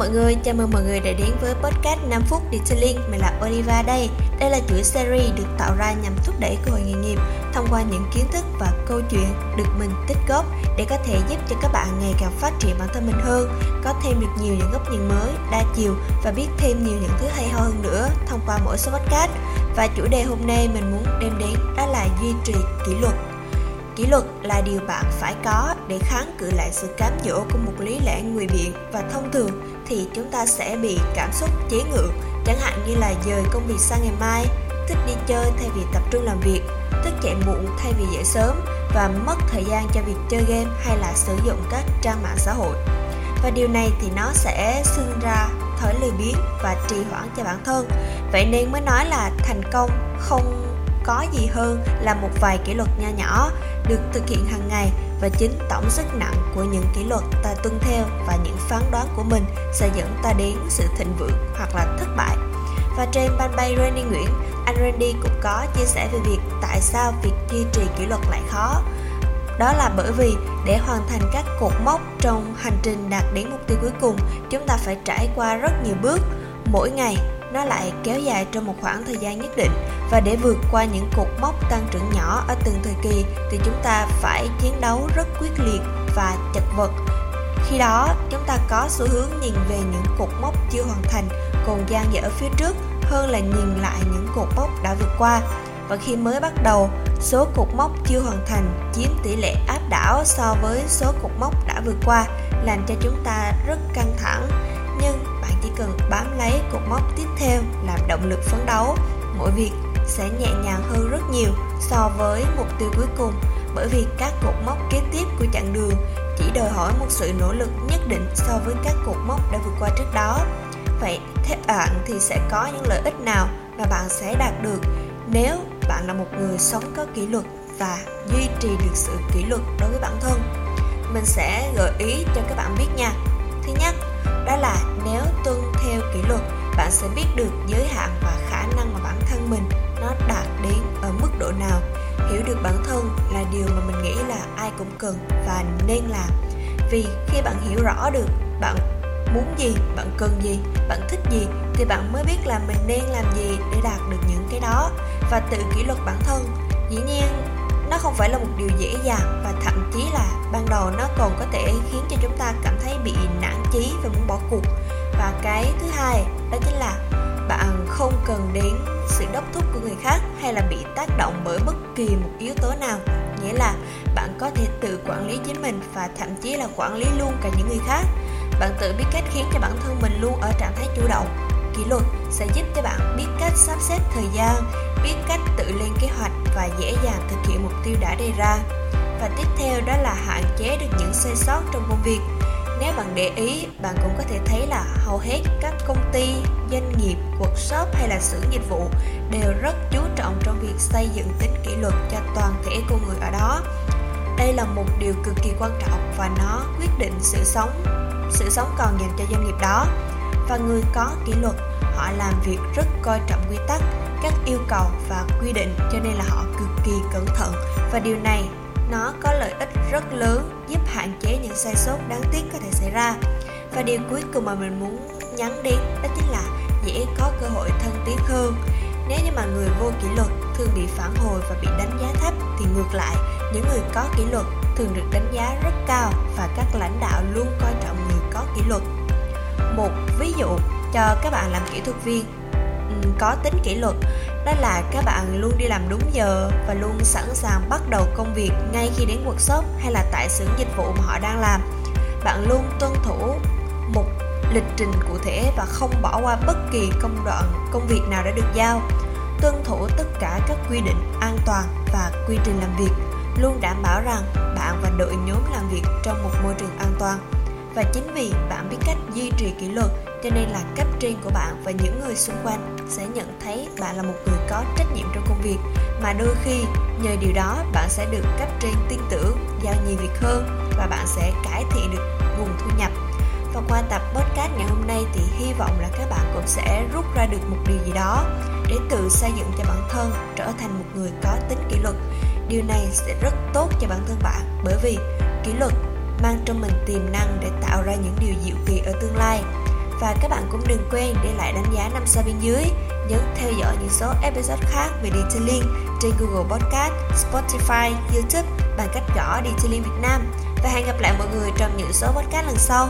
mọi người, chào mừng mọi người đã đến với podcast 5 phút Detailing Mình là Oliva đây. Đây là chuỗi series được tạo ra nhằm thúc đẩy cơ hội nghề nghiệp Thông qua những kiến thức và câu chuyện được mình tích góp Để có thể giúp cho các bạn ngày càng phát triển bản thân mình hơn Có thêm được nhiều những góc nhìn mới, đa chiều Và biết thêm nhiều những thứ hay ho hơn nữa thông qua mỗi số podcast. Và chủ đề hôm nay mình muốn đem đến đó là duy trì kỷ luật. Kỷ luật là điều bạn phải có để kháng cự lại sự cám dỗ của một lý lẽ người biện và thông thường thì chúng ta sẽ bị cảm xúc chế ngự, chẳng hạn như là dời công việc sang ngày mai, thích đi chơi thay vì tập trung làm việc, thức dậy muộn thay vì dậy sớm và mất thời gian cho việc chơi game hay là sử dụng các trang mạng xã hội. Và điều này thì nó sẽ sinh ra thói lười biếng và trì hoãn cho bản thân. Vậy nên mới nói là thành công không có gì hơn là một vài kỷ luật nho nhỏ được thực hiện hàng ngày và chính tổng sức nặng của những kỷ luật ta tuân theo và những phán đoán của mình sẽ dẫn ta đến sự thịnh vượng hoặc là thất bại. Và trên fanpage Randy Nguyễn, anh Randy cũng có chia sẻ về việc tại sao việc duy trì kỷ luật lại khó. Đó là bởi vì để hoàn thành các cột mốc trong hành trình đạt đến mục tiêu cuối cùng, chúng ta phải trải qua rất nhiều bước. Mỗi ngày nó lại kéo dài trong một khoảng thời gian nhất định. Và để vượt qua những cột mốc tăng trưởng nhỏ ở từng thời kỳ, thì chúng ta phải chiến đấu rất quyết liệt và chật vật. Khi đó, chúng ta có xu hướng nhìn về những cột mốc chưa hoàn thành, còn gian dở phía trước hơn là nhìn lại những cột mốc đã vượt qua. Và khi mới bắt đầu, số cột mốc chưa hoàn thành chiếm tỷ lệ áp đảo so với số cột mốc đã vượt qua, làm cho chúng ta rất căng thẳng cần bám lấy cột mốc tiếp theo làm động lực phấn đấu. Mỗi việc sẽ nhẹ nhàng hơn rất nhiều so với mục tiêu cuối cùng. Bởi vì các cột mốc kế tiếp của chặng đường chỉ đòi hỏi một sự nỗ lực nhất định so với các cột mốc đã vượt qua trước đó. Vậy theo bạn thì sẽ có những lợi ích nào mà bạn sẽ đạt được nếu bạn là một người sống có kỷ luật và duy trì được sự kỷ luật đối với bản thân? Mình sẽ gợi ý cho các bạn biết nha. Thứ nhất đó là nếu tuân theo kỷ luật, bạn sẽ biết được giới hạn và khả năng mà bản thân mình nó đạt đến ở mức độ nào. Hiểu được bản thân là điều mà mình nghĩ là ai cũng cần và nên làm. Vì khi bạn hiểu rõ được bạn muốn gì, bạn cần gì, bạn thích gì, thì bạn mới biết là mình nên làm gì để đạt được những cái đó và tự kỷ luật bản thân. Dĩ nhiên nó không phải là một điều dễ dàng và thậm chí là ban đầu nó còn có thể khiến cho chúng ta cảm thấy bị nản chí và muốn bỏ cuộc. Và cái thứ hai đó chính là bạn không cần đến sự đốc thúc của người khác hay là bị tác động bởi bất kỳ một yếu tố nào. Nghĩa là bạn có thể tự quản lý chính mình và thậm chí là quản lý luôn cả những người khác. Bạn tự biết cách khiến cho bản thân mình luôn ở trạng thái chủ động. Kỷ luật sẽ giúp cho bạn biết cách sắp xếp thời gian biết cách tự lên kế hoạch và dễ dàng thực hiện mục tiêu đã đề ra và tiếp theo đó là hạn chế được những sai sót trong công việc nếu bạn để ý, bạn cũng có thể thấy là hầu hết các công ty, doanh nghiệp, workshop hay là xưởng dịch vụ đều rất chú trọng trong việc xây dựng tính kỷ luật cho toàn thể con người ở đó. Đây là một điều cực kỳ quan trọng và nó quyết định sự sống, sự sống còn dành cho doanh nghiệp đó. Và người có kỷ luật, họ làm việc rất coi trọng quy tắc, các yêu cầu và quy định, cho nên là họ cực kỳ cẩn thận. Và điều này, nó có lợi ích rất lớn, giúp hạn chế những sai sót đáng tiếc có thể xảy ra. Và điều cuối cùng mà mình muốn nhắn đến, đó chính là dễ có cơ hội thân tiến hơn. Nếu như mà người vô kỷ luật thường bị phản hồi và bị đánh giá thấp, thì ngược lại, những người có kỷ luật thường được đánh giá rất cao và các lãnh đạo luôn coi trọng người có kỷ luật. Một ví dụ cho các bạn làm kỹ thuật viên có tính kỷ luật. Đó là các bạn luôn đi làm đúng giờ và luôn sẵn sàng bắt đầu công việc ngay khi đến workshop hay là tại xưởng dịch vụ mà họ đang làm. Bạn luôn tuân thủ một lịch trình cụ thể và không bỏ qua bất kỳ công đoạn, công việc nào đã được giao. Tuân thủ tất cả các quy định an toàn và quy trình làm việc, luôn đảm bảo rằng bạn và đội nhóm làm việc trong một môi trường an toàn và chính vì bạn biết cách duy trì kỷ luật, cho nên là cấp trên của bạn và những người xung quanh sẽ nhận thấy bạn là một người có trách nhiệm trong công việc. Mà đôi khi, nhờ điều đó, bạn sẽ được cấp trên tin tưởng, giao nhiều việc hơn và bạn sẽ cải thiện được nguồn thu nhập. Và qua tập podcast ngày hôm nay thì hy vọng là các bạn cũng sẽ rút ra được một điều gì đó để tự xây dựng cho bản thân, trở thành một người có tính kỷ luật. Điều này sẽ rất tốt cho bản thân bạn bởi vì kỷ luật mang trong mình tiềm năng để tạo ra những điều diệu kỳ ở tương lai Và các bạn cũng đừng quên để lại đánh giá 5 sao bên dưới Nhấn theo dõi những số episode khác về Detailing trên Google Podcast, Spotify, YouTube bằng cách gõ Detailing Việt Nam và hẹn gặp lại mọi người trong những số podcast lần sau.